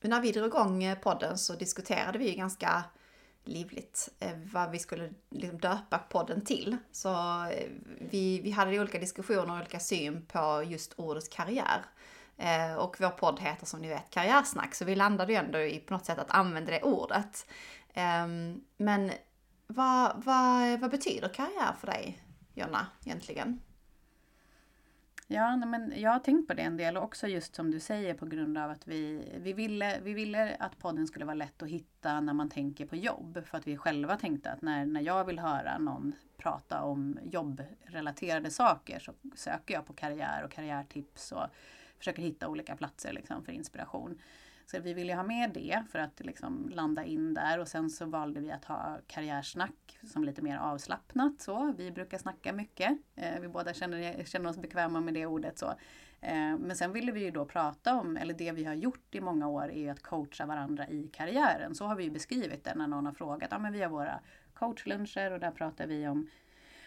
Men när vi drog igång eh, podden så diskuterade vi ju ganska livligt eh, vad vi skulle liksom döpa podden till. Så eh, vi, vi hade olika diskussioner och olika syn på just ordet karriär. Och vår podd heter som ni vet Karriärsnack, så vi landade ju ändå i på något sätt att använda det ordet. Ehm, men vad, vad, vad betyder karriär för dig, Jonna, egentligen? Ja, men jag har tänkt på det en del och också just som du säger på grund av att vi, vi, ville, vi ville att podden skulle vara lätt att hitta när man tänker på jobb. För att vi själva tänkte att när, när jag vill höra någon prata om jobbrelaterade saker så söker jag på karriär och karriärtips och försöker hitta olika platser liksom för inspiration. Så vi ville ha med det för att liksom landa in där och sen så valde vi att ha karriärsnack som lite mer avslappnat. Så. Vi brukar snacka mycket. Eh, vi båda känner, känner oss bekväma med det ordet. Så. Eh, men sen ville vi ju då prata om, eller det vi har gjort i många år är att coacha varandra i karriären. Så har vi beskrivit det när någon har frågat. Ja, men vi har våra coachluncher och där pratar vi om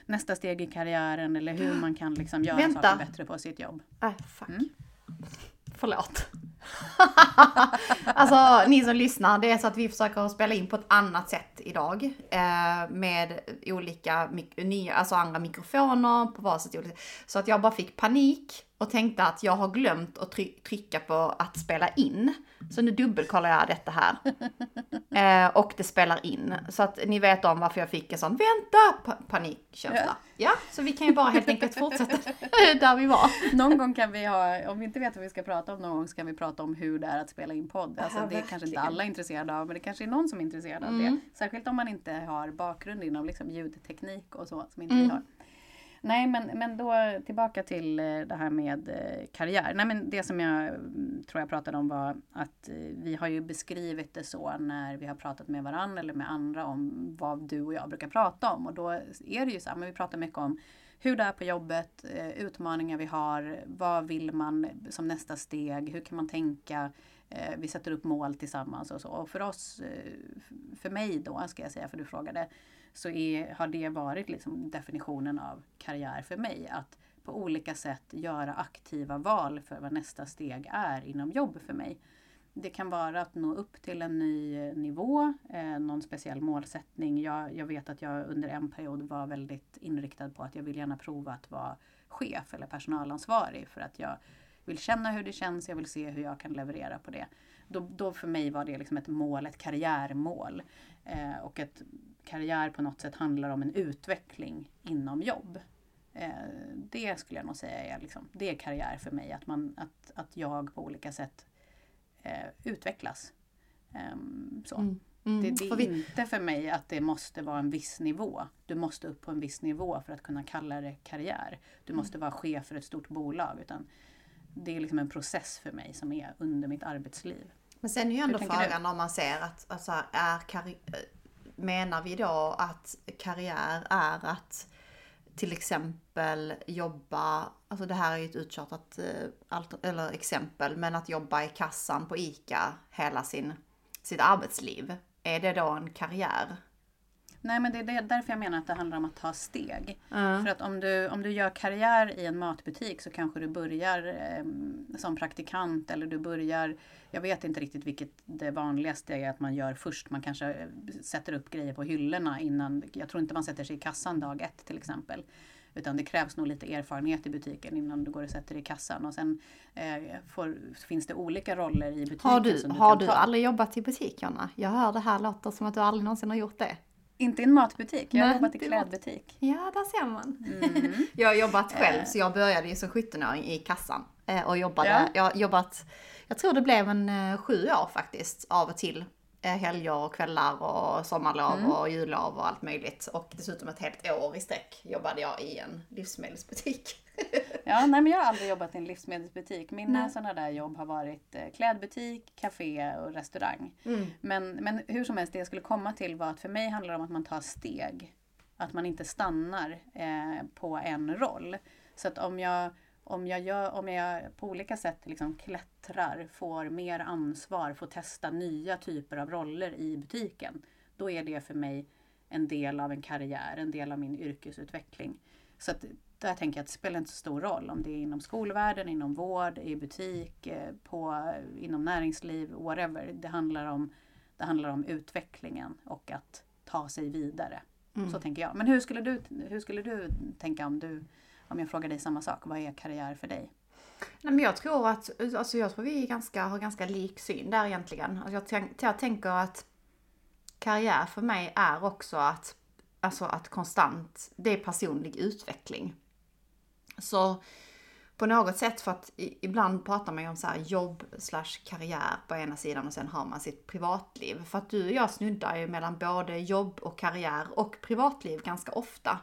nästa steg i karriären eller hur man kan liksom göra Vänta. saker bättre på sitt jobb. Äh, fuck. Mm. Förlåt. alltså ni som lyssnar, det är så att vi försöker spela in på ett annat sätt idag. Eh, med olika, nya, alltså andra mikrofoner på varsitt olika Så att jag bara fick panik och tänkte att jag har glömt att trycka på att spela in. Så nu dubbelkollar jag detta här. Eh, och det spelar in. Så att ni vet om varför jag fick en sån vänta pa panikkänsla. Ja, så vi kan ju bara helt enkelt fortsätta där vi var. Någon gång kan vi ha, om vi inte vet vad vi ska prata om någon gång så kan vi prata om hur det är att spela in podd. Alltså, ja, det är kanske inte alla intresserade av men det kanske är någon som är intresserad av mm. det. Särskilt om man inte har bakgrund inom liksom ljudteknik och så som inte mm. vi har. Nej men, men då tillbaka till eh, det här med eh, karriär. Nej men det som jag mm, tror jag pratade om var att eh, vi har ju beskrivit det så när vi har pratat med varandra eller med andra om vad du och jag brukar prata om. Och då är det ju så här, men vi pratar mycket om hur det är på jobbet, utmaningar vi har, vad vill man som nästa steg, hur kan man tänka, vi sätter upp mål tillsammans och så. Och för oss, för mig då ska jag säga, för du frågade, så är, har det varit liksom definitionen av karriär för mig. Att på olika sätt göra aktiva val för vad nästa steg är inom jobb för mig. Det kan vara att nå upp till en ny eh, nivå, eh, någon speciell målsättning. Jag, jag vet att jag under en period var väldigt inriktad på att jag vill gärna prova att vara chef eller personalansvarig för att jag vill känna hur det känns, jag vill se hur jag kan leverera på det. Då, då för mig var det liksom ett mål, ett karriärmål. Eh, och ett karriär på något sätt handlar om en utveckling inom jobb. Eh, det skulle jag nog säga är, liksom, det är karriär för mig, att, man, att, att jag på olika sätt eh, utvecklas. Eh, så. Mm. Mm. Det, det, är inte för mig att det måste vara en viss nivå. Du måste upp på en viss nivå för att kunna kalla det karriär. Du måste mm. vara chef för ett stort bolag. Utan det är liksom en process för mig som är under mitt arbetsliv. Men sen är ju ändå frågan om man ser att alltså, är karriär menar vi då att karriär är att till exempel jobba, alltså det här är ju ett uttjatat eh, eller exempel, men att jobba i kassan på ICA hela sin, sitt arbetsliv. Är det då en karriär? Nej men det är därför jag menar att det handlar om att ta steg. Mm. För att om du, om du gör karriär i en matbutik så kanske du börjar eh, som praktikant eller du börjar, jag vet inte riktigt vilket det vanligaste är att man gör först. Man kanske eh, sätter upp grejer på hyllorna innan, jag tror inte man sätter sig i kassan dag ett till exempel. Utan det krävs nog lite erfarenhet i butiken innan du går och sätter dig i kassan. Och sen eh, får, finns det olika roller i butiken. Har du, du har du aldrig jobbat i butik Jonna? Jag hör det här låter som att du aldrig någonsin har gjort det. Inte i en matbutik, jag har jobbat i klädbutik. Ja, där ser man. Mm. jag har jobbat själv, eh. så jag började ju som 17-åring i kassan. Eh, och jobbade, ja. jag har jobbat, jag tror det blev en eh, sju år faktiskt, av och till. Helger och kvällar och sommarlov mm. och jullov och allt möjligt. Och dessutom ett helt år i sträck jobbade jag i en livsmedelsbutik. ja, nej men jag har aldrig jobbat i en livsmedelsbutik. Mina sådana där jobb har varit eh, klädbutik, café och restaurang. Mm. Men, men hur som helst, det jag skulle komma till var att för mig handlar det om att man tar steg. Att man inte stannar eh, på en roll. Så att om jag, om jag, gör, om jag på olika sätt liksom klättrar, får mer ansvar, får testa nya typer av roller i butiken. Då är det för mig en del av en karriär, en del av min yrkesutveckling. Så att där tänker jag att det spelar inte så stor roll om det är inom skolvärlden, inom vård, i butik, eh, på, inom näringsliv, whatever. Det handlar om, det handlar om utvecklingen och att ta sig vidare. Mm. Så tänker jag. Men hur skulle, du, hur skulle du tänka om, du, om jag frågar dig samma sak? Vad är karriär för dig? Nej, men jag tror att alltså jag tror vi är ganska, har ganska lik syn där egentligen. Alltså jag, tänk, jag tänker att karriär för mig är också att, alltså att konstant, det är personlig utveckling. Så på något sätt för att ibland pratar man ju om så jobb slash karriär på ena sidan och sen har man sitt privatliv. För att du och jag snuddar ju mellan både jobb och karriär och privatliv ganska ofta.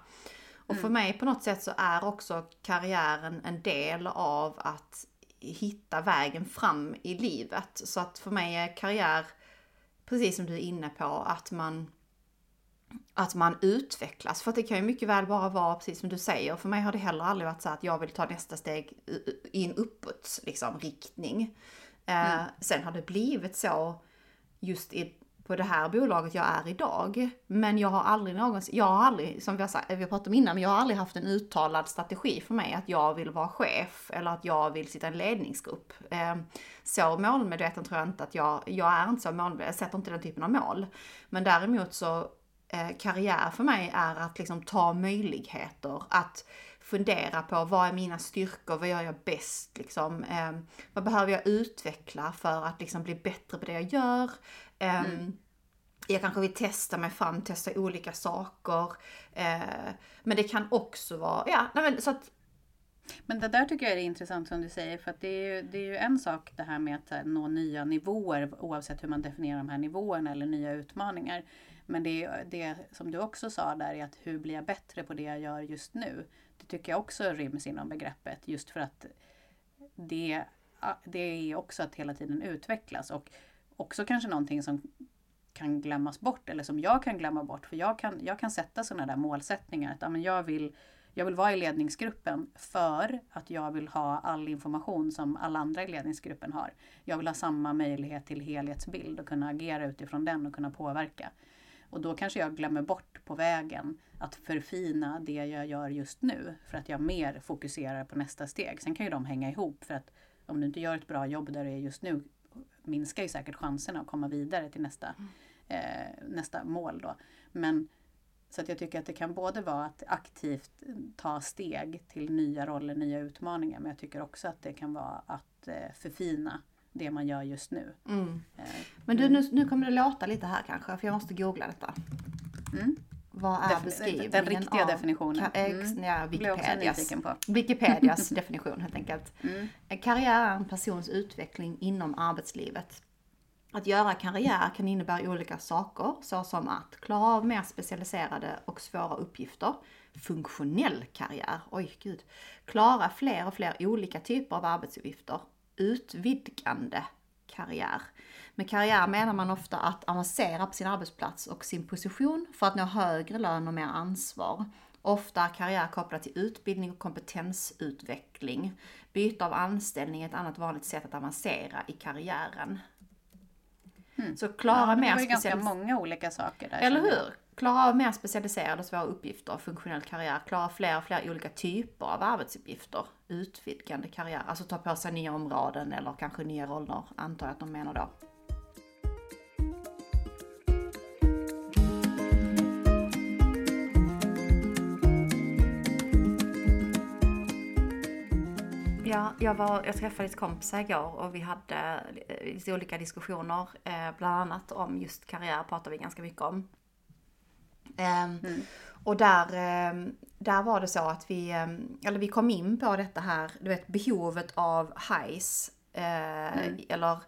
Och för mm. mig på något sätt så är också karriären en del av att hitta vägen fram i livet. Så att för mig är karriär, precis som du är inne på, att man att man utvecklas. För att det kan ju mycket väl bara vara precis som du säger. För mig har det heller aldrig varit så att jag vill ta nästa steg i en uppåt liksom, riktning. Eh, mm. sen har det blivit så just i, på det här bolaget jag är idag. Men jag har aldrig någonsin, jag har aldrig, som vi har, sagt, vi har pratat om innan, men jag har aldrig haft en uttalad strategi för mig att jag vill vara chef eller att jag vill sitta i en ledningsgrupp. Eh, så målmedveten tror jag inte att jag, jag är inte så målmedveten, jag sätter inte den typen av mål. Men däremot så eh, karriär för mig är att liksom ta möjligheter, att fundera på vad är mina styrkor, vad gör jag bäst liksom? Eh, vad behöver jag utveckla för att liksom bli bättre på det jag gör? Eh, mm. Jag kanske vill testa mig fram, testa olika saker. Eh, men det kan också vara, ja, nej men så att men det där tycker jag är intressant som du säger för att det är ju, det är ju en sak det här med att nå nya nivåer oavsett hur man definierar de här nivåerna eller nya utmaningar. Men det, det som du också sa där är att hur blir jag bättre på det jag gör just nu? Det tycker jag också ryms inom begreppet just för att det, det är också att hela tiden utvecklas och också kanske någonting som kan glömmas bort eller som jag kan glömma bort. För jag kan, jag kan sätta sådana där målsättningar. Att, ja, jag, vill, jag vill vara i ledningsgruppen för att jag vill ha all information som alla andra i ledningsgruppen har. Jag vill ha samma möjlighet till helhetsbild och kunna agera utifrån den och kunna påverka. Och då kanske jag glömmer bort på vägen att förfina det jag gör just nu för att jag mer fokuserar på nästa steg. Sen kan ju de hänga ihop för att om du inte gör ett bra jobb där du är just nu minskar ju säkert chanserna att komma vidare till nästa, mm. eh, nästa mål. Då. Men, så att jag tycker att det kan både vara att aktivt ta steg till nya roller, nya utmaningar, men jag tycker också att det kan vara att eh, förfina det man gör just nu. Mm. Eh, Men du, nu, nu kommer det låta lite här kanske, för jag måste googla detta. Mm. Vad är Def beskrivningen Den riktiga av, definitionen. Mm. Ja, Wikipedias, Wikipedias definition helt enkelt. Mm. Karriär är en persons utveckling inom arbetslivet. Att göra karriär kan innebära olika saker, såsom att klara av mer specialiserade och svåra uppgifter, funktionell karriär, oj gud, klara fler och fler olika typer av arbetsuppgifter utvidgande karriär. Med karriär menar man ofta att avancera på sin arbetsplats och sin position för att nå högre lön och mer ansvar. Ofta är karriär kopplat till utbildning och kompetensutveckling. Byte av anställning är ett annat vanligt sätt att avancera i karriären. Mm. Så klara ja, mer Det var ju ganska många olika saker där. Eller hur? Klara av mer specialiserade och svåra uppgifter, funktionell karriär, klara fler och fler olika typer av arbetsuppgifter, utvidgande karriär, alltså ta på sig nya områden eller kanske nya roller, antar jag att de menar då. Ja, jag, var, jag träffade lite kompisar igår och vi hade lite olika diskussioner, eh, bland annat om just karriär pratade vi ganska mycket om. Ehm, mm. Och där, ehm, där var det så att vi, ehm, eller vi kom in på detta här, du vet behovet av highs, eh, mm. eller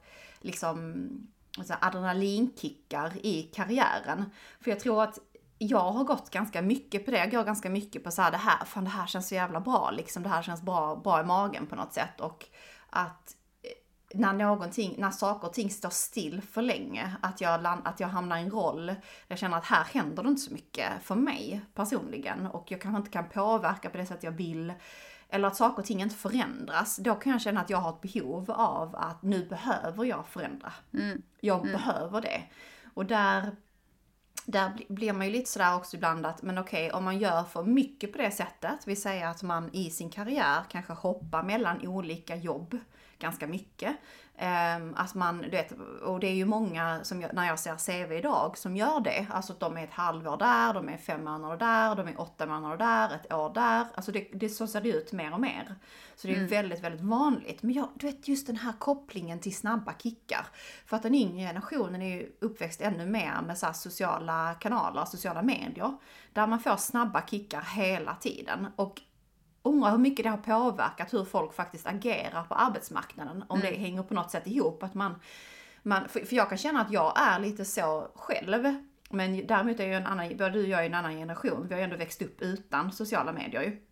liksom alltså adrenalinkickar i karriären. För jag tror att jag har gått ganska mycket på det. Jag går ganska mycket på så här, det här, fan det här känns så jävla bra liksom. Det här känns bra, bra i magen på något sätt. Och att när någonting, när saker och ting står still för länge, att jag, land, att jag hamnar i en roll, jag känner att här händer det inte så mycket för mig personligen och jag kanske inte kan påverka på det sätt jag vill, eller att saker och ting inte förändras, då kan jag känna att jag har ett behov av att nu behöver jag förändra. Mm. Jag mm. behöver det. Och där där blir man ju lite sådär också ibland att, men okej, om man gör för mycket på det sättet, vi säger att man i sin karriär kanske hoppar mellan olika jobb ganska mycket. Um, att man, du vet, och det är ju många som när jag ser CV idag som gör det. Alltså att de är ett halvår där, de är fem månader där, de är åtta månader där, ett år där. Alltså det, det så ser det ut mer och mer. Så det är mm. väldigt, väldigt vanligt. Men jag, du vet just den här kopplingen till snabba kickar. För att den yngre generationen är ju uppväxt ännu mer med så sociala kanaler, sociala medier. Där man får snabba kickar hela tiden. Och undrar hur mycket det har påverkat hur folk faktiskt agerar på arbetsmarknaden. Om mm. det hänger på något sätt ihop. Att man, man, för jag kan känna att jag är lite så själv. Men däremot är ju en annan, både du och jag är en annan generation. Vi har ju ändå växt upp utan sociala medier ju.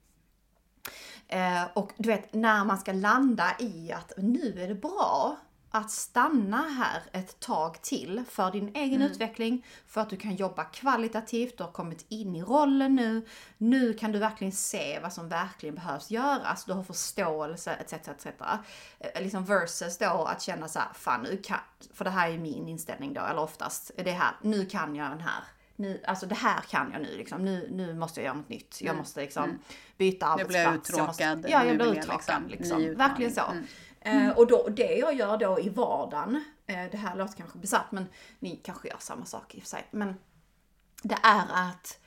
Eh, och du vet, när man ska landa i att nu är det bra att stanna här ett tag till för din egen mm. utveckling, för att du kan jobba kvalitativt, du har kommit in i rollen nu. Nu kan du verkligen se vad som verkligen behövs göras, du har förståelse etc. etc. Eh, liksom versus då att känna så här, fan nu kan, för det här är min inställning då, eller oftast, det här, nu kan jag den här nu, alltså det här kan jag nu liksom. Nu, nu måste jag göra något nytt. Jag mm. måste liksom mm. byta arbetsplats. Nu blir jag uttråkad. Jag måste, ja, jag blir uttråkad. Liksom, liksom. Verkligen så. Mm. Mm. och då, det jag gör då i vardagen, eh, det här låter kanske besatt men ni kanske gör samma sak i och för sig. Men det är att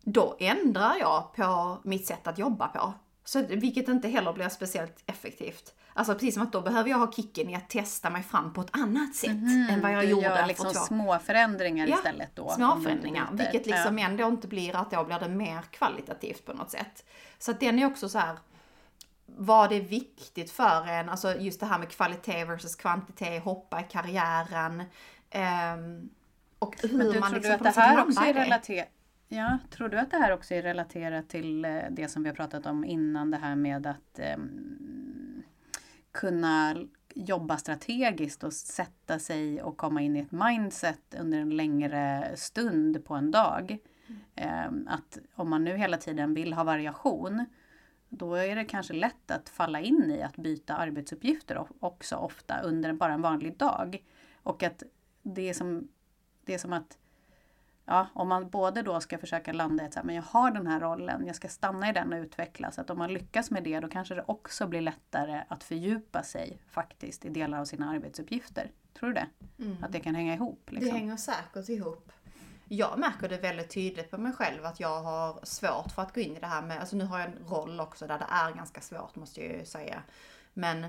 då ändrar jag på mitt sätt att jobba på. Så, vilket inte heller blir speciellt effektivt. Alltså precis som att då behöver jag ha kicken i att testa mig fram på ett annat sätt mm, än vad jag du gjorde gör liksom för två. små förändringar ja, istället då? små förändringar. Vilket liksom ja. ändå inte blir att då blir det mer kvalitativt på något sätt. Så att den är också så här vad det är viktigt för en, alltså just det här med kvalitet versus kvantitet, hoppa i karriären. Um, och hur Men du, man tror liksom du att det här också är relaterat Ja, tror du att det här också är relaterat till eh, det som vi har pratat om innan, det här med att eh, kunna jobba strategiskt och sätta sig och komma in i ett mindset under en längre stund på en dag. Mm. Att om man nu hela tiden vill ha variation då är det kanske lätt att falla in i att byta arbetsuppgifter också ofta under bara en vanlig dag. Och att det är som, det är som att ja, om man både då ska försöka landa i att men jag har den här rollen, jag ska stanna i den och utvecklas. Att om man lyckas med det då kanske det också blir lättare att fördjupa sig faktiskt i delar av sina arbetsuppgifter. Tror du det? Mm. Att det kan hänga ihop? Liksom? Det hänger säkert ihop jag märker det väldigt tydligt på mig själv att jag har svårt för att gå in i det här med, alltså nu har jag en roll också där det är ganska svårt måste jag ju säga. Men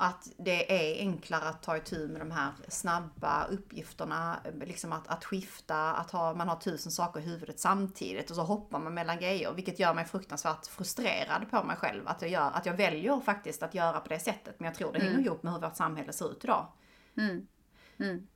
att det är enklare att ta itu med de här snabba uppgifterna, liksom att, att skifta, att ha, man har tusen saker i huvudet samtidigt och så hoppar man mellan grejer, vilket gör mig fruktansvärt frustrerad på mig själv. Att jag, gör, att jag väljer faktiskt att göra på det sättet, men jag tror det mm. hänger ihop med hur vårt samhälle ser ut idag. Mm. Mm.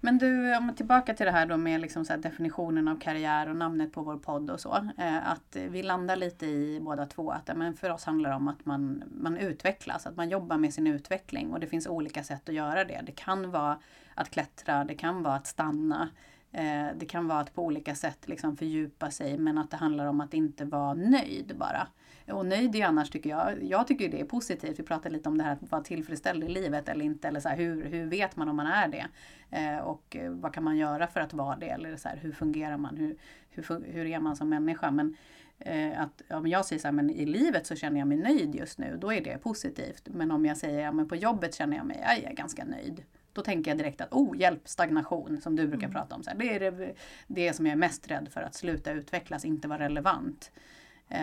Men du, om tillbaka till det här då med liksom så definitionen av karriär och namnet på vår podd och så. Eh, att vi landar lite i båda två att men för oss handlar det om att man, man utvecklas, att man jobbar med sin utveckling och det finns olika sätt att göra det. Det kan vara att klättra, det kan vara att stanna. Eh, det kan vara att på olika sätt liksom fördjupa sig men att det handlar om att inte vara nöjd bara. Och nöjd är annars tycker jag, jag tycker det är positivt. Vi pratade lite om det här att vara tillfredsställd i livet eller inte. Eller så här, hur, hur vet man om man är det? Eh, och eh, vad kan man göra för att vara det? Eller så här, hur fungerar man? Hur, hur, hur är man som människa? Men eh, att om jag säger så här, men i livet så känner jag mig nöjd just nu, då är det positivt. Men om jag säger, ja men på jobbet känner jag mig, jag är ganska nöjd. Då tänker jag direkt att, oh hjälp, stagnation som du brukar mm. prata om. Så här, det är det, det som jag är mest rädd för, att sluta utvecklas, inte vara relevant.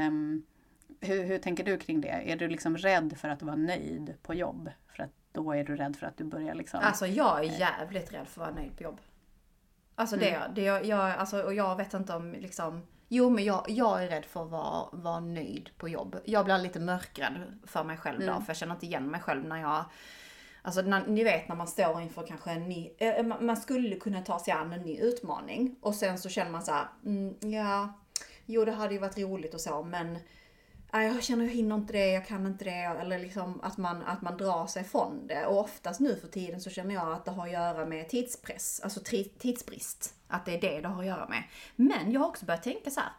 Um, hur, hur tänker du kring det? Är du liksom rädd för att vara nöjd på jobb? För att då är du rädd för att du börjar liksom... Alltså jag är jävligt rädd för att vara nöjd på jobb. Alltså det, mm. det jag, jag, alltså, och jag vet inte om liksom... Jo men jag, jag är rädd för att vara, vara nöjd på jobb. Jag blir lite mörkrädd för mig själv mm. då, för jag känner inte igen mig själv när jag Alltså när, ni vet när man står inför kanske en ny, äh, man skulle kunna ta sig an en ny utmaning och sen så känner man så här, mm, ja, jo det hade ju varit roligt och så men jag känner jag hinner inte det, jag kan inte det. Eller liksom att man, att man drar sig från det. Och oftast nu för tiden så känner jag att det har att göra med tidspress, alltså tidsbrist. Att det är det det har att göra med. Men jag har också börjat tänka så här,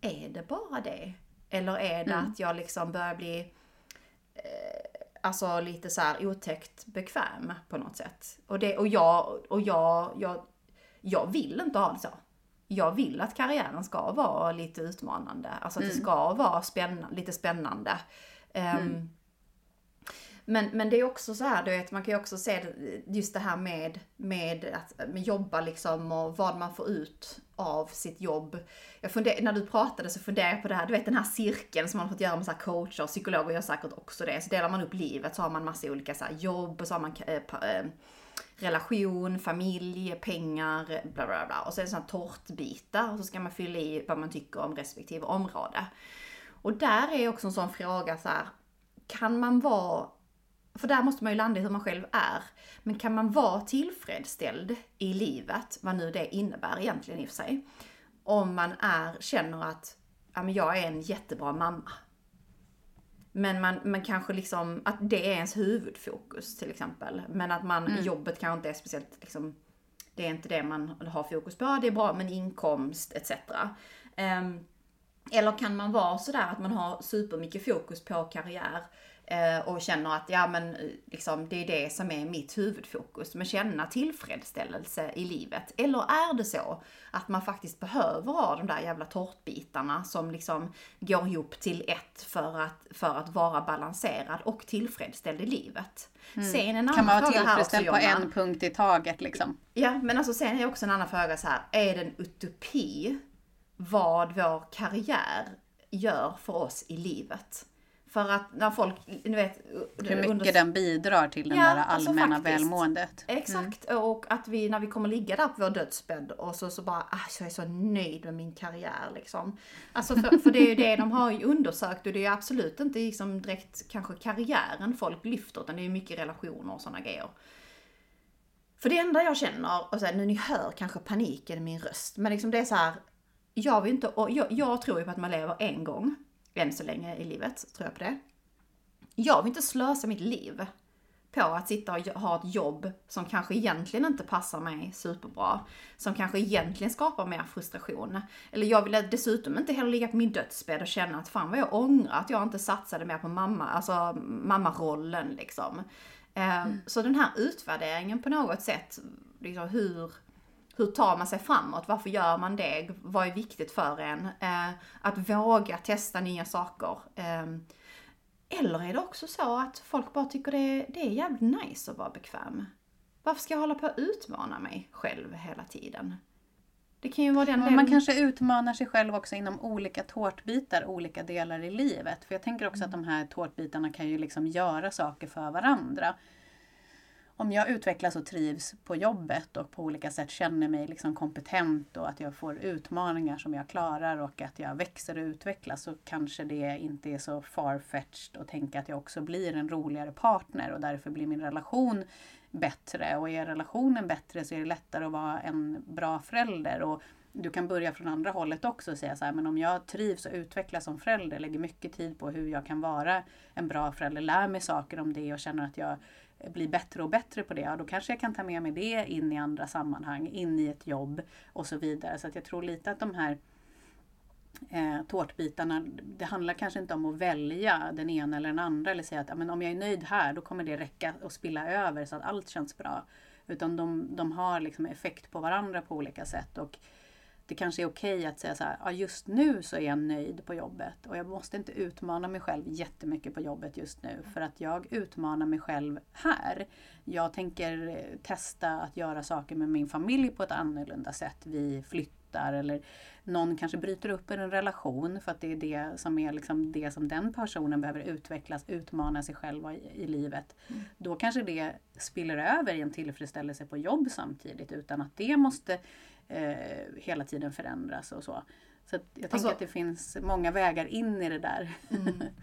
är det bara det? Eller är det mm. att jag liksom börjar bli eh, alltså lite så här otäckt bekväm på något sätt? Och, det, och jag, och jag, jag jag vill inte ha det så. Jag vill att karriären ska vara lite utmanande, alltså att det ska vara spänna, lite spännande. Um, men, men det är också så här, du vet, man kan ju också se just det här med, med att med jobba liksom och vad man får ut av sitt jobb. Jag funder, när du pratade så funderade jag på det här, du vet den här cirkeln som man har fått göra med så här coacher, psykologer gör säkert också det. Så delar man upp livet så har man massa olika så jobb och så har man eh, eh, relation, familj, pengar, bla bla bla. Och så är det sådana tårtbitar och så ska man fylla i vad man tycker om respektive område. Och där är också en sån fråga så här, kan man vara för där måste man ju landa i hur man själv är. Men kan man vara tillfredsställd i livet, vad nu det innebär egentligen i och för sig. Om man är, känner att ja, men jag är en jättebra mamma. Men man, man kanske liksom, att det är ens huvudfokus till exempel. Men att man, jobbet kanske inte är speciellt liksom, det är inte det man har fokus på. Det är bra med inkomst etc. Ehm, eller kan man vara sådär att man har supermycket fokus på karriär och känner att ja men eh, liksom, det är det som är mitt huvudfokus. Men känna tillfredsställelse i livet. Eller är det så att man faktiskt behöver ha de där jävla tårtbitarna som liksom går ihop till ett för att, för att vara balanserad och tillfredsställd i livet. Sen en annan Kan man vara tillfredsställd på en punkt i taget liksom? Ja, men alltså sen är också en annan fråga så här. Är det en utopi vad vår karriär gör för oss i livet? För att när folk, ni vet... Hur mycket under- den bidrar till det Ja, där alltså allmänna faktiskt. välmåendet. Exakt, och att vi när vi kommer ligga där på vår dödsbädd och så, så bara, ah, så jag är så nöjd med min karriär liksom. Alltså för, för det är ju det de har ju undersökt och det är absolut inte liksom direkt kanske karriären folk lyfter utan det är mycket relationer och sådana grejer. För det enda jag känner, och så här, nu ni hör kanske paniken i min röst, men liksom det är så här, jag vill inte, och jag, jag tror ju på att man lever en gång, än så länge i livet, tror jag på det. Jag vill inte slösa mitt liv på att sitta och ha ett jobb som kanske egentligen inte passar mig superbra. Som kanske egentligen skapar mer frustration. Eller jag vill dessutom inte heller ligga på min dödsbädd och känna att fan vad jag ångrar att jag inte satsade mer på mamma, alltså mammarollen liksom. Eh, Så den här utvärderingen på något sätt, liksom hur, hur tar man sig framåt? Varför gör man det? Vad är viktigt för en? Eh, att våga testa nya saker. Eh, eller är det också så att folk bara tycker det är, det är jävligt nice att vara bekväm? Varför ska jag hålla på att utmana mig själv hela tiden? Det kan ju vara den man kanske utmanar sig själv också inom olika tårtbitar, olika delar i livet. För jag tänker också att de här tårtbitarna kan ju liksom göra saker för varandra. Om jag utvecklas och trivs på jobbet och på olika sätt känner mig liksom kompetent och att jag får utmaningar som jag klarar och att jag växer och utvecklas så kanske det inte är så farfetched att tänka att jag också blir en roligare partner och därför blir min relation bättre. Och är relationen bättre så är det lättare att vara en bra förälder. Och du kan börja från andra hållet också och säga så här, men om jag trivs och utvecklas som förälder, lägger mycket tid på hur jag kan vara en bra förälder, lär mig saker om det och känner att jag bli bättre och bättre på det, ja, då kanske jag kan ta med mig det in i andra sammanhang, in i ett jobb och så vidare. Så att jag tror lite att de här eh, tårtbitarna, det handlar kanske inte om att välja den ena eller den andra eller säga att ja, men om jag är nöjd här då kommer det räcka och spilla över så att allt känns bra. Utan de, de har liksom effekt på varandra på olika sätt. Och det kanske är okej att säga så här, ja, just nu så är jag nöjd på jobbet och jag måste inte utmana mig själv jättemycket på jobbet just nu för att jag utmanar mig själv här. Jag tänker testa att göra saker med min familj på ett annorlunda sätt. Vi flyttar eller någon kanske bryter upp en relation för att det är det som är liksom det som den personen behöver utvecklas, utmana sig själv i, i livet. Då kanske det spiller över i en tillfredsställelse på jobb samtidigt utan att det måste eh, hela tiden förändras och så. Så jag tänker Alltså- att det finns många vägar in i det där.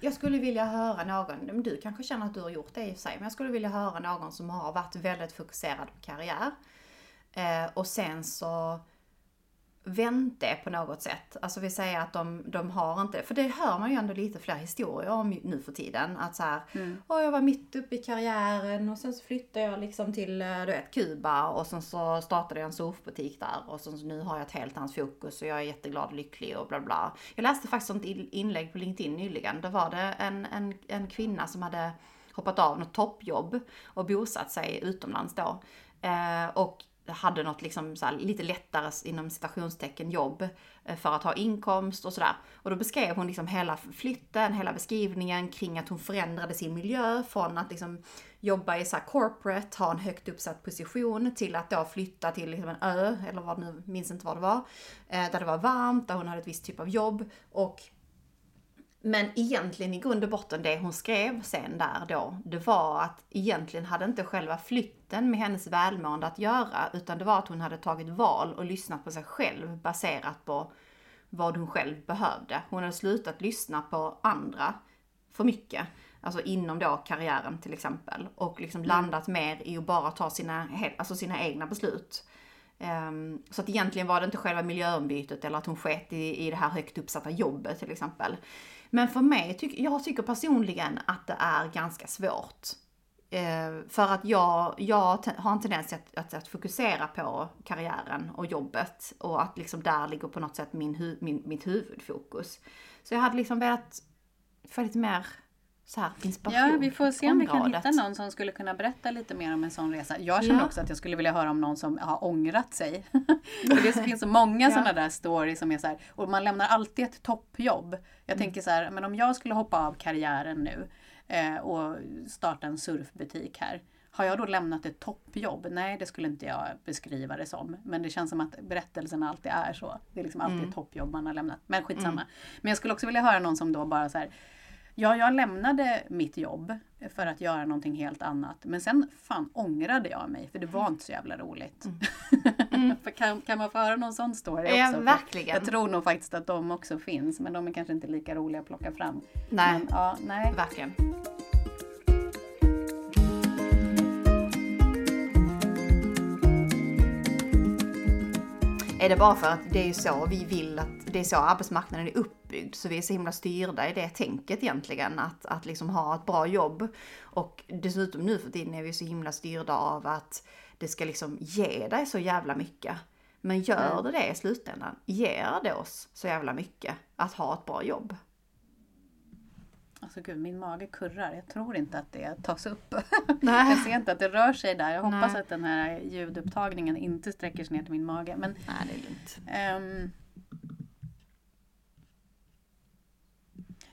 Jag skulle vilja höra någon, du kanske känner att du har gjort det i och för sig, men jag skulle vilja höra någon som har varit väldigt fokuserad på karriär. Eh, och sen så vänt det på något sätt. Alltså vi säger att de, de har inte, för det hör man ju ändå lite fler historier om nu för tiden. Att så här, "Åh, jag var mitt uppe i karriären och sen så flyttade jag liksom till, eh, du vet, Kuba och sen så startade jag en surfbutik där och sen så nu har jag ett helt annat fokus och jag är jätteglad och lycklig och bla bla. Jag läste faktiskt ett in- inlägg på LinkedIn nyligen. Då var det en, en, en kvinna som hade hoppat av något toppjobb och bosatt sig utomlands då. Eh, och hade något liksom så här, lite lättare inom citationstecken jobb eh, för att ha inkomst och sådär. Och då beskrev hon liksom hela flytten, hela beskrivningen kring att hon förändrade sin miljö från att liksom jobba i så corporate, ha en högt uppsatt position till att då flytta till liksom en ö, eller vad nu, minns inte vad det var, eh, där det var varmt, där hon hade ett visst typ av jobb och men egentligen i grund och botten det hon skrev sen där då, det var att egentligen hade inte själva flytten med hennes välmående att göra, utan det var att hon hade tagit val och lyssnat på sig själv baserat på vad hon själv behövde. Hon hade slutat lyssna på andra för mycket. Alltså inom då karriären till exempel. Och liksom mm. landat mer i att bara ta sina, alltså sina egna beslut. Um, så att egentligen var det inte själva miljöombytet eller att hon sket i, i det här högt uppsatta jobbet till exempel. Men för mig, tyck, jag tycker personligen att det är ganska svårt. Eh, för att jag, jag har en tendens att, att, att, fokusera på karriären och jobbet och att liksom där ligger på något sätt min, hu, min, mitt huvudfokus. Så jag hade liksom velat få lite mer så här, inspiration. Ja, vi får se om vi kan hitta någon som skulle kunna berätta lite mer om en sån resa. Jag känner ja. också att jag skulle vilja höra om någon som har ångrat sig. För det finns så många ja. sådana där stories som är så här, och man lämnar alltid ett toppjobb. Jag mm. tänker så här, men om jag skulle hoppa av karriären nu eh, och starta en surfbutik här. Har jag då lämnat ett toppjobb? Nej, det skulle inte jag beskriva det som. Men det känns som att berättelsen alltid är så. Det är liksom alltid mm. ett toppjobb man har lämnat. Men skitsamma. Mm. Men jag skulle också vilja höra någon som då bara så här, Ja, jag lämnade mitt jobb för att göra någonting helt annat. Men sen fan ångrade jag mig för det var inte så jävla roligt. Mm. Mm. kan, kan man få höra någon sån story också? Ja, verkligen. Jag tror nog faktiskt att de också finns men de är kanske inte lika roliga att plocka fram. Nej, men, ja, nej. verkligen. Är det bara för att det är så vi vill att, det är så arbetsmarknaden är uppbyggd, så vi är så himla styrda i det tänket egentligen, att, att liksom ha ett bra jobb. Och dessutom nu för tiden är vi så himla styrda av att det ska liksom ge dig så jävla mycket. Men gör mm. det det i slutändan? Ger det oss så jävla mycket att ha ett bra jobb? Alltså gud, min mage kurrar. Jag tror inte att det tas upp. Nej. jag ser inte att det rör sig där. Jag hoppas Nej. att den här ljudupptagningen inte sträcker sig ner till min mage. Men, Nej, det är lugnt. Um,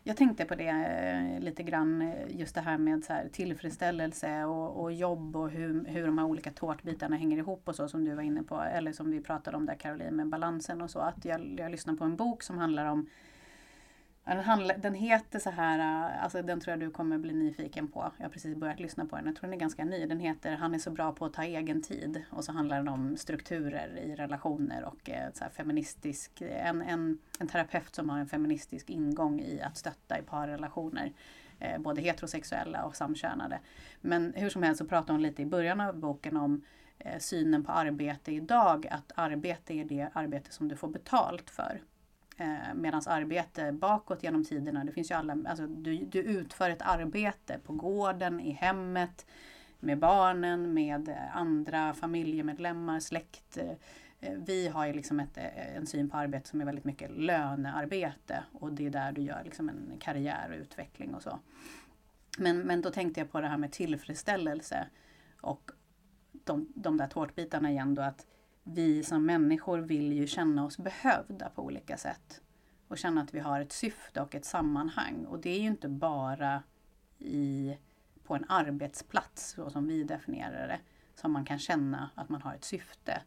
jag tänkte på det eh, lite grann, eh, just det här med så här, tillfredsställelse och, och jobb och hur, hur de här olika tårtbitarna hänger ihop och så som du var inne på. Eller som vi pratade om där Caroline med balansen och så. Att jag, jag lyssnade på en bok som handlar om den, handla, den heter så här, äh, alltså den tror jag du kommer bli nyfiken på. Jag har precis börjat lyssna på den. Jag tror den är ganska ny. Den heter Han är så bra på att ta egen tid. Och så handlar den om strukturer i relationer och äh, så feministisk, äh, en, en, en terapeut som har en feministisk ingång i att stötta i parrelationer. Eh, både heterosexuella och samkönade. Men hur som helst så pratar hon lite i början av boken om eh, synen på arbete idag. Att arbete är det arbete som du får betalt för. Eh, Medan arbete bakåt genom tiderna, det finns ju alla, alltså du, du utför ett arbete på gården, i hemmet, med barnen, med eh, andra familjemedlemmar, släkt. Eh, vi har ju liksom ett, eh, en syn på arbete som är väldigt mycket lönearbete och det är där du gör liksom en karriär och utveckling och så. Men, men då tänkte jag på det här med tillfredsställelse och de, de där tårtbitarna igen då att vi som människor vill ju känna oss behövda på olika sätt. Och känna att vi har ett syfte och ett sammanhang. Och det är ju inte bara i, på en arbetsplats, så som vi definierar det, som man kan känna att man har ett syfte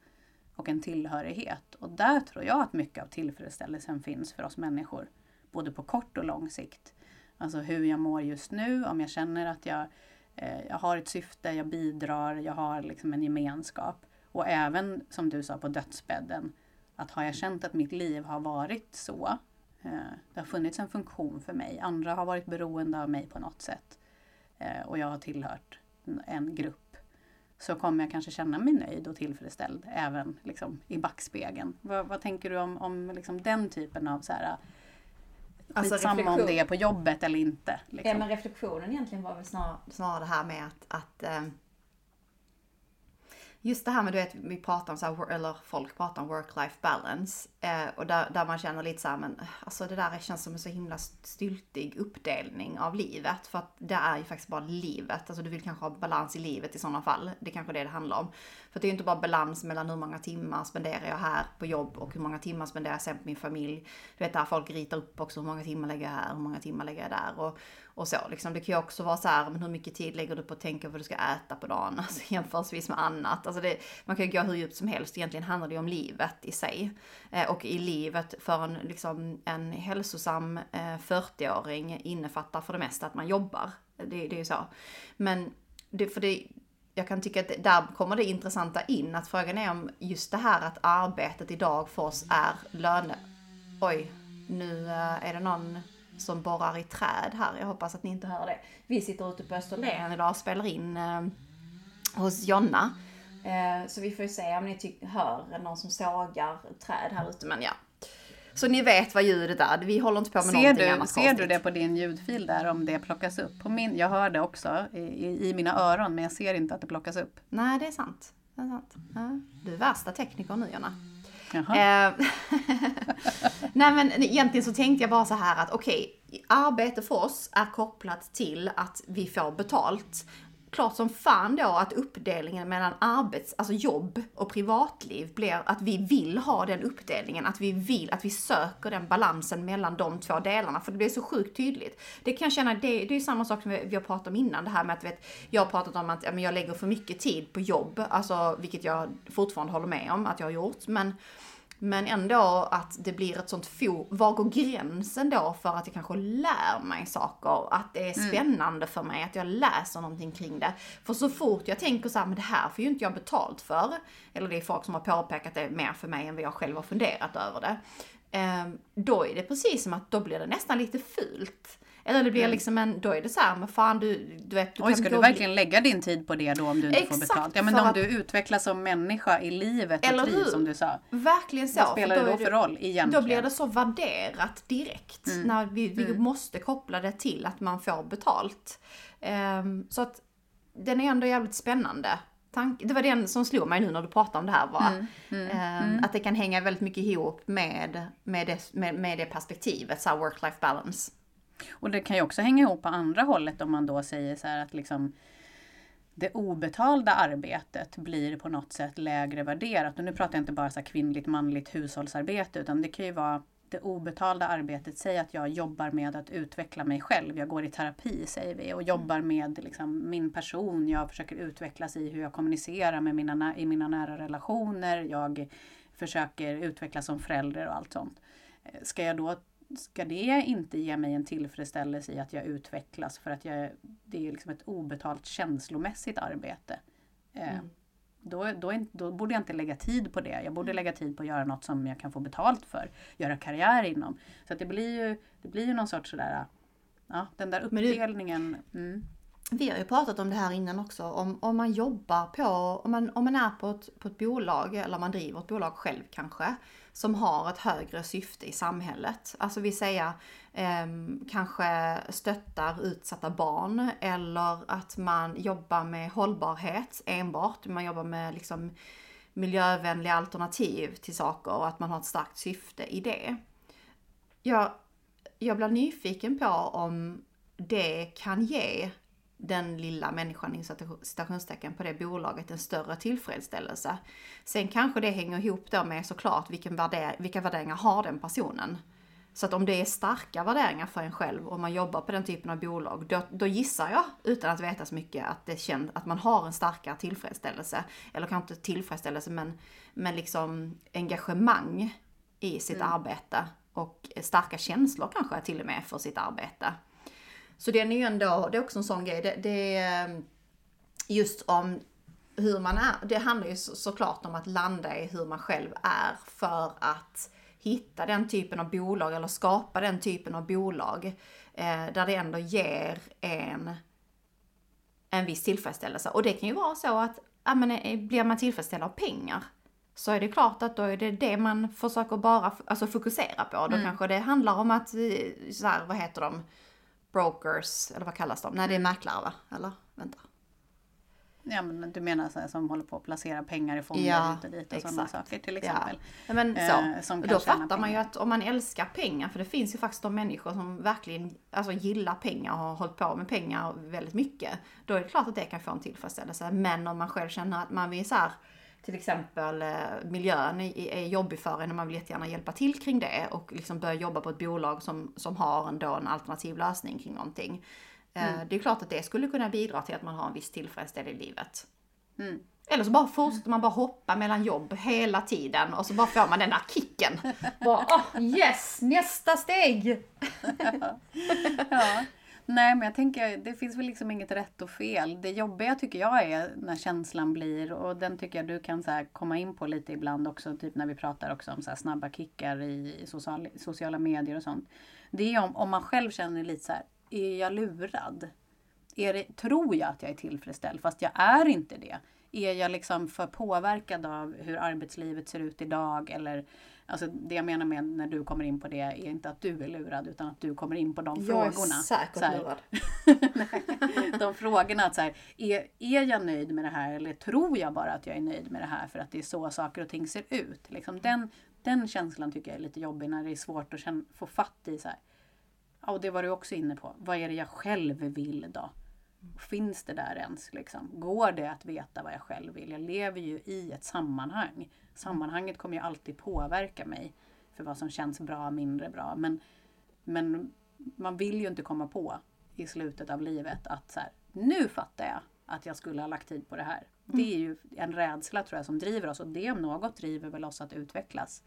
och en tillhörighet. Och där tror jag att mycket av tillfredsställelsen finns för oss människor. Både på kort och lång sikt. Alltså hur jag mår just nu, om jag känner att jag, eh, jag har ett syfte, jag bidrar, jag har liksom en gemenskap. Och även som du sa på dödsbädden, att har jag känt att mitt liv har varit så, eh, det har funnits en funktion för mig, andra har varit beroende av mig på något sätt eh, och jag har tillhört en grupp, så kommer jag kanske känna mig nöjd och tillfredsställd även liksom, i backspegeln. Vad, vad tänker du om, om liksom den typen av så här, Alltså Skitsamma om det är på jobbet eller inte. Liksom. Ja men reflektionen egentligen var väl snarare, snarare det här med att, att eh, just det här med, du vet, vi pratar om så här, eller folk pratar om work-life balance. Eh, och där, där man känner lite så här, men alltså det där känns som en så himla styltig uppdelning av livet. För att det är ju faktiskt bara livet. Alltså du vill kanske ha balans i livet i sådana fall. Det är kanske det det handlar om. För det är ju inte bara balans mellan hur många timmar spenderar jag här på jobb och hur många timmar spenderar jag sen på min familj. Du vet där folk ritar upp också hur många timmar lägger jag här, hur många timmar lägger jag där. Och, och så liksom. Det kan ju också vara så här, men hur mycket tid lägger du på att tänka på vad du ska äta på dagen? Alltså jämförelsevis med annat. Alltså det, man kan ju gå hur djupt som helst. Egentligen handlar det ju om livet i sig. Eh, och i livet för en, liksom, en hälsosam eh, 40-åring innefattar för det mesta att man jobbar. Det, det är ju så. Men det, för det, jag kan tycka att där kommer det intressanta in. Att frågan är om just det här att arbetet idag för oss är löne... Oj, nu eh, är det någon som borrar i träd här. Jag hoppas att ni inte hör det. Vi sitter ute på Österlen idag och spelar in eh, hos Jonna. Eh, så vi får ju se om ni hör någon som sågar träd här ute. Men ja, så ni vet vad ljudet är. Vi håller inte på med ser någonting du, annat Ser konstigt. du det på din ljudfil där om det plockas upp? På min, jag hör det också i, i mina öron men jag ser inte att det plockas upp. Nej, det är sant. Det är sant. Ja. Du är värsta tekniker nu Jonna. Eh, Nej men egentligen så tänkte jag bara så här att okej, okay, arbete för oss är kopplat till att vi får betalt klart som fan då att uppdelningen mellan arbets, alltså jobb och privatliv blir att vi vill ha den uppdelningen, att vi vill, att vi söker den balansen mellan de två delarna, för det blir så sjukt tydligt. Det kan jag känna, det, det är ju samma sak som vi, har pratat om innan, det här med att vet, jag har pratat om att ja, men jag lägger för mycket tid på jobb, alltså vilket jag fortfarande håller med om att jag har gjort, men men ändå att det blir ett sånt fo... Var går gränsen då för att jag kanske lär mig saker? Att det är mm. spännande mm. för mig, att jag läser någonting kring det. För så fort jag tänker så här, men det här får ju inte jag betalt för. Eller det är folk som har påpekat det mer för mig än vad jag själv har funderat över det. Ehm, då är det precis som att då blir det nästan lite fult. Eller det blir mm. liksom en, då är det så här, men fan du, du vet. Du Oj, ska du verkligen lägga din tid på det då om du inte Exakt, får betalt? Ja men om att... du utvecklas som människa i livet Eller och trivs som du sa. Verkligen så. Vad spelar det då för roll egentligen? Då blir det så värderat direkt. Mm. När vi, vi mm. måste koppla det till att man får betalt. Um, så att den är ändå jävligt spännande. Tank, det var den som slog mig nu när du pratade om det här. Va? Mm, mm, um, att det kan hänga väldigt mycket ihop med, med, det, med, med det perspektivet, så work-life balance. Och det kan ju också hänga ihop på andra hållet om man då säger så här att liksom det obetalda arbetet blir på något sätt lägre värderat. Och nu pratar jag inte bara så kvinnligt manligt hushållsarbete utan det kan ju vara det obetalda arbetet. Säg att jag jobbar med att utveckla mig själv. Jag går i terapi säger vi och jobbar med liksom, min person. Jag försöker utvecklas i hur jag kommunicerar med mina, i mina nära relationer. Jag försöker utvecklas som förälder och allt sånt. Ska jag då ska det inte ge mig en tillfredsställelse i att jag utvecklas för att jag, det är liksom ett obetalt känslomässigt arbete. Eh, mm. Då, då, då, borde jag inte lägga tid på det. Jag borde mm. lägga tid på att göra något som jag kan få betalt för. Göra karriär inom. Så det blir ju, det blir ju någon sorts sådär, ja den där uppdelningen. Mm. Vi har ju pratat om det här innan också, om, om man jobbar på, om man, om man är på ett, på ett bolag, eller man driver ett bolag själv kanske, som har ett högre syfte i samhället. Alltså vi säger eh, kanske stöttar utsatta barn eller att man jobbar med hållbarhet enbart. Man jobbar med liksom miljövänliga alternativ till saker och att man har ett starkt syfte i det. Jag, jag blir nyfiken på om det kan ge den lilla människan i citationstecken på det bolaget en större tillfredsställelse. Sen kanske det hänger ihop då med såklart vilken värdering, vilka värderingar har den personen. Så att om det är starka värderingar för en själv och man jobbar på den typen av bolag, då, då gissar jag, utan att veta så mycket, att det känns att man har en starkare tillfredsställelse. Eller kanske inte tillfredsställelse, men, men liksom engagemang i sitt mm. arbete. Och starka känslor kanske till och med för sitt arbete. Så den är ju ändå, det är också en sån grej. Det, det är just om hur man är. Det handlar ju så, såklart om att landa i hur man själv är för att hitta den typen av bolag eller skapa den typen av bolag eh, där det ändå ger en en viss tillfredsställelse. Och det kan ju vara så att ja, men, eh, blir man tillfredsställd av pengar så är det klart att då är det det man försöker bara alltså fokusera på. Då mm. kanske det handlar om att, eh, så här, vad heter de, brokers, eller vad kallas de? Nej, det är mäklare va? Eller? Vänta. Ja, men du menar så här, som håller på att placera pengar i fonder Ja, hit och dit och exakt. sådana saker till exempel. Ja, men så. Eh, och kan då fattar man ju att om man älskar pengar, för det finns ju faktiskt de människor som verkligen alltså, gillar pengar och har hållit på med pengar väldigt mycket. Då är det klart att det kan få en tillfredsställelse. Men om man själv känner att man vill så här, till exempel eh, miljön är, jobbig för en och man vill jättegärna hjälpa till kring det och liksom börja jobba på ett bolag som, som har ändå en alternativ lösning kring någonting. Eh, Det är klart att det skulle kunna bidra till att man har en viss tillfredsställelse i livet. Mm. Eller så bara fortsätter man bara hoppa mellan jobb hela tiden och så bara får man den där kicken. Bara, oh, yes, nästa steg! Ja. Nej men jag tänker, det finns väl liksom inget rätt och fel. Det jobbiga tycker jag är när känslan blir, och den tycker jag du kan så här komma in på lite ibland också, typ när vi pratar också om så här snabba kickar i social, sociala medier och sånt. Det är om, om man själv känner lite så här, är jag lurad? Är det, tror jag att jag är tillfredsställd fast jag är inte det? Är jag liksom för påverkad av hur arbetslivet ser ut idag? Eller, alltså det jag menar med när du kommer in på det är inte att du är lurad utan att du kommer in på de frågorna. Så här, de frågorna att så här, är, är jag nöjd med det här eller tror jag bara att jag är nöjd med det här för att det är så saker och ting ser ut? Liksom den, den känslan tycker jag är lite jobbig när det är svårt att känna, få fatt i så här. Ja, och det var du också inne på. Vad är det jag själv vill då? Finns det där ens? Liksom? Går det att veta vad jag själv vill? Jag lever ju i ett sammanhang. Sammanhanget kommer ju alltid påverka mig för vad som känns bra, mindre bra. Men, men man vill ju inte komma på i slutet av livet att så här, nu fattar jag att jag skulle ha lagt tid på det här. Det är ju en rädsla tror jag som driver oss och det om något driver väl oss att utvecklas.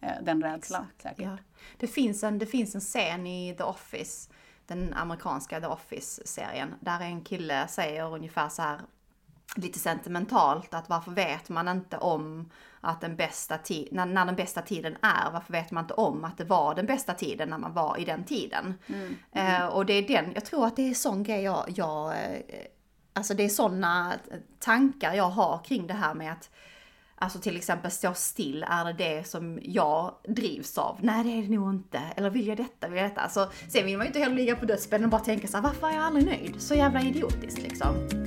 Eh, Den rädslan säkert. Ja. Det, finns en, det finns en scen i The Office, den amerikanska The Office-serien, där en kille säger ungefär så här lite sentimentalt att varför vet man inte om att den bästa när, när den bästa tiden är, varför vet man inte om att det var den bästa tiden när man var i den tiden? Eh, och det är den, jag tror att det är sån grej jag, jag eh, alltså det är såna tankar jag har kring det här med att Alltså till exempel stå still, är det det som jag drivs av? Nej det är det nog inte. Eller vill jag detta, vill jag detta? Alltså, sen vill man ju inte heller ligga på dödsbädden och bara tänka så här, varför är jag aldrig nöjd? Så jävla idiotiskt liksom.